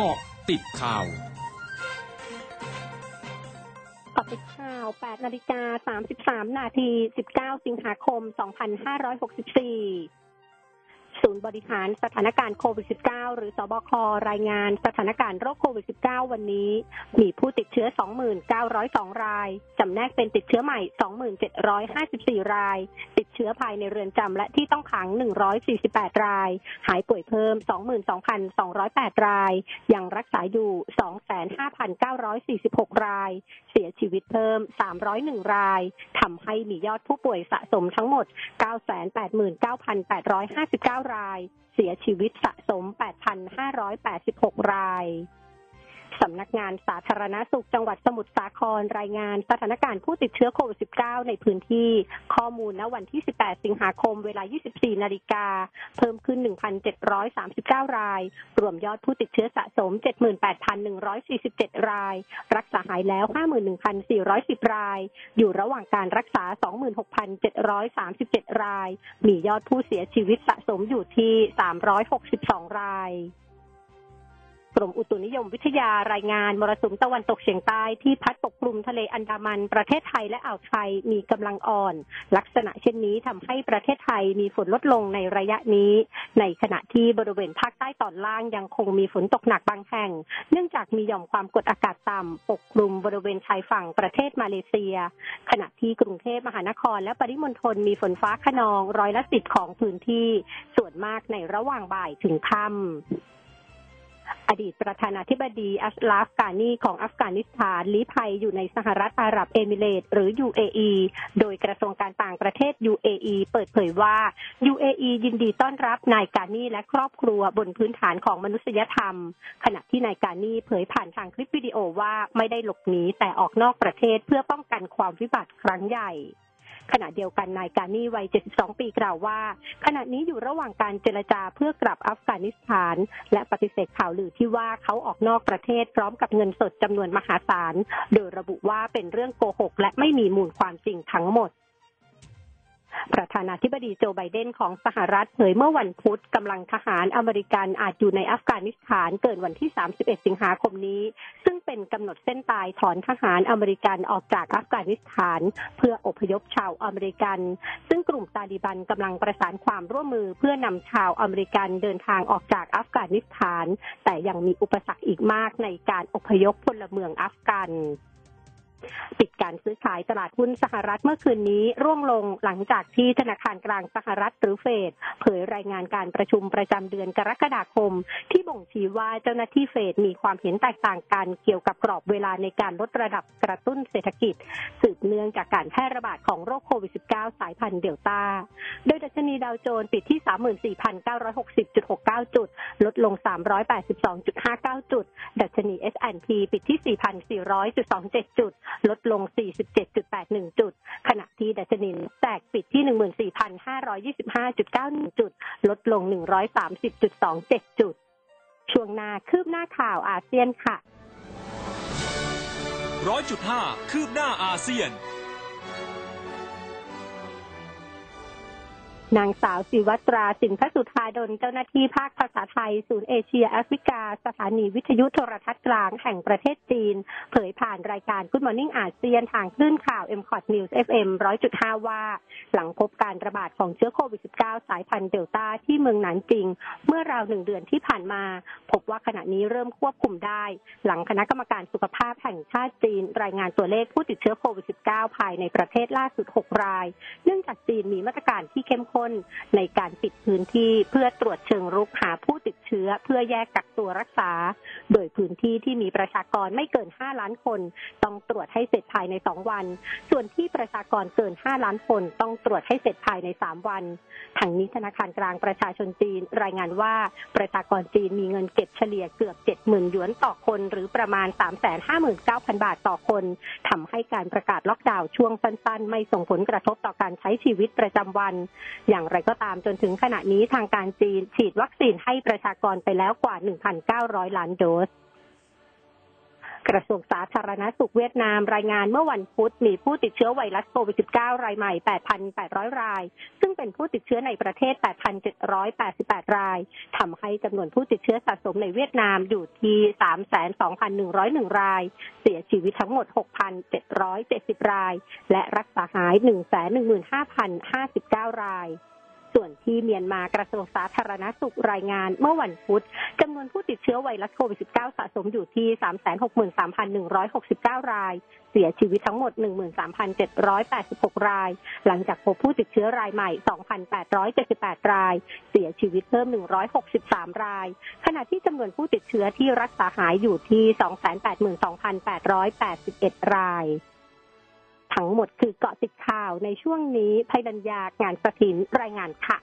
กาะติดข่าวกาะติดข่าว 8 นาฬิกา 33 นาที 19 สิงหาคม 2564 ศูนย์บริหารสถานการณ์โควิด -19 หรือสบครายงานสถานการณ์โรคโควิด -19 วันนี้ มีผู้ติดเชื้อ 29,002 ราย จำแนกเป็นติดเชื้อใหม่ 27,54 ราย ติดเชื้อภายในเรือนจำและที่ต้องขัง 148 ราย หายป่วยเพิ่ม 22,208 ราย ยังรักษาอยู่ 25,946 ราย เสียชีวิตเพิ่ม 301 รายทำให้มียอดผู้ป่วยสะสมทั้งหมด 989,859ราย เสียชีวิตสะสม 8,586 ราย สำนักงานสาธารณสุขจังหวัดสมุทรสาครรายงานสถานการณ์ผู้ติดเชื้อโควิด -19 ในพื้นที่ข้อมูลณวันที่ 18 สิงหาคมเวลา 24 นาฬิกา เพิ่มขึ้น 1,739 ราย รวมยอดผู้ติดเชื้อสะสม 78,147 ราย รักษาหายแล้ว 51,410 ราย อยู่ระหว่างการรักษา 26,737 ราย มียอดผู้เสียชีวิตสะสมอยู่ที่ 362 ราย กรมอุตุนิยมวิทยารายงานมรสุมตะวันตกเฉียงใต้ที่พัดปกคลุมทะเลอันดามันประเทศไทยและอ่าวไทยมีกำลังอ่อน ลักษณะเช่นนี้ทำให้ประเทศไทยมีฝนลดลงในระยะนี้ ในขณะที่บริเวณภาคใต้ตอนล่างยังคงมีฝนตกหนักบางแห่ง เนื่องจากมีหย่อมความกดอากาศต่ำปกคลุมบริเวณชายฝั่งประเทศมาเลเซีย ขณะที่กรุงเทพมหานครและปริมณฑลมีฝนฟ้าขนองร้อยละสิบของพื้นที่ส่วนมากในระหว่างบ่ายถึงค่ำ อดีตประธานาธิบดีอัชลาฟกานีของอัฟกานิสถานลี้ภัยอยู่ในสหรัฐอาหรับเอมิเรตหรือ UAE โดยกระทรวงการต่างประเทศ UAE เปิดเผยว่า UAE ยินดีต้อนรับนายกานีและครอบครัวบนพื้นฐานของมนุษยธรรม ขณะที่นายกานีเผยผ่านทางคลิปวิดีโอว่าไม่ได้หลบหนีแต่ออกนอกประเทศเพื่อป้องกันความวิบัติครั้งใหญ่ ขณะเดียวกันนายกานีวัย 72 ปีกล่าวว่า ขณะนี้อยู่ระหว่างการเจรจาเพื่อกลับอัฟกานิสถาน และปฏิเสธข่าวลือที่ว่าเขาออกนอกประเทศพร้อมกับเงินสดจำนวนมหาศาล โดยระบุว่าเป็นเรื่องโกหกและไม่มีมูลความจริงทั้งหมด ประธานาธิบดีโจไบเดนของสหรัฐเผยเมื่อวันพุธกำลังทหารอเมริกันอาจอยู่ในอัฟกานิสถานเกินวันที่ 31 สิงหาคมนี้ ซึ่งเป็นกำหนดเส้นตายถอนทหารอเมริกันออกจากอัฟกานิสถาน เพื่ออพยพชาวอเมริกัน ซึ่งกลุ่มตาลิบันกำลังประสานความร่วมมือเพื่อนำชาวอเมริกันเดินทางออกจากอัฟกานิสถาน แต่ยังมีอุปสรรคอีกมากในการอพยพพลเมืองอัฟกัน ปิดการซื้อขายตลาดหุ้นสหรัฐเมื่อคืนนี้ร่วงลงหลังจากที่ธนาคารกลางสหรัฐหรือเฟดเผยรายงานการประชุมประจำเดือนกรกฎาคม ที่บ่งชี้ว่าเจ้าหน้าที่เฟดมีความเห็นแตกต่างกันเกี่ยวกับกรอบเวลาในการลดระดับกระตุ้นเศรษฐกิจ สืบเนื่องจากการแพร่ระบาดของโรคโควิด -19 สายพันธุ์เดลต้า โดยดัชนีดาวโจนส์ปิดที่ 34,960.69 จุด ลดลง 382.59 จุด ดัชนี S&P ปิดที่ 4,400.27 จุดลดลง 47.81 จุด ขณะที่ดัชนีแตกปิดที่ 14,525.91 จุด ลดลง 130.27 จุด ช่วงหน้าคืบหน้าข่าวอาเซียนค่ะ 100.5 คืบหน้าอาเซียน นางสาวศิวัตราสินพสุธาดลเจ้าหน้าที่ภาคภาษาไทย ศูนย์เอเชียแอฟริกา สถานีวิทยุโทรทัศน์กลางแห่งประเทศจีน เผยผ่านรายการ Good Morning อาเซียนทางคลื่นข่าว m c o t News FM 100.5 ว่า หลังพบการระบาดของเชื้อโควิด -19 สายพันธุ์เดลต้าที่เมืองหนานจิง เมื่อราวหนึ่งเดือนที่ผ่านมา พบว่าขณะนี้เริ่มควบคุมได้ หลังคณะกรรมการสุขภาพแห่งชาติจีน รายงานตัวเลขผู้ติดเชื้อโควิด -19 ภายในประเทศล่าสุด 6 ราย เนื่องจากจีนมีมาตรการที่เข้มข้นในการปิดพื้นที่เพื่อตรวจเชิงรุกหาผู้ติดเชื้อ เพื่อแยกกักตัวรักษา โดยพื้นที่ที่มีประชากรไม่เกิน 5 ล้านคน ต้องตรวจให้เสร็จภายใน 2 วัน ส่วนที่ประชากรเกิน 5 ล้านคน ต้องตรวจให้เสร็จภายใน 3 วันทางนี้ธนาคารกลางประชาชนจีน รายงานว่าประชากรจีนมีเงินเก็บเฉลี่ยเกือบ 70,000 หยวนต่อคน หรือประมาณ 359,000 บาทต่อคนทำให้การประกาศล็อกดาวน์ช่วงสั้นๆ ไม่ส่งผลกระทบต่อการใช้ชีวิตประจำวันอย่างไรก็ตามจนถึงขณะนี้ทางการจีนฉีดวัคซีนให้ประชากรไปแล้วกว่า 1,900 ล้านโดส กระทรวงสาธารณสุขเวียดนามรายงานเมื่อวันพุธมีผู้ติดเชื้อไวรัสโควิด -19 รายใหม่ 8,800 ราย ซึ่งเป็นผู้ติดเชื้อในประเทศ 8,788 รายทำให้จำนวนผู้ติดเชื้อสะสมในเวียดนามอยู่ที่ 32,101 ราย เสียชีวิตทั้งหมด 6,770 ราย และรักษาหาย 115,059 ราย ส่วนที่เมียนมากระทรวงสาธารณสุขรายงานเมื่อวันพุธจำนวนผู้ติดเชื้อไวรัสโควิด -19 สะสมอยู่ที่ 363,169 ราย เสียชีวิตทั้งหมด 13,786 ราย หลังจากพบผู้ติดเชื้อรายใหม่ 2,878 ราย เสียชีวิตเพิ่ม 163 ราย ขณะที่จำนวนผู้ติดเชื้อที่รักษาหายอยู่ที่ 282,881 ราย ทั้งหมดคือเกาะติดข่าวในช่วงนี้ภัยดัญญางานสถินรายงานค่ะ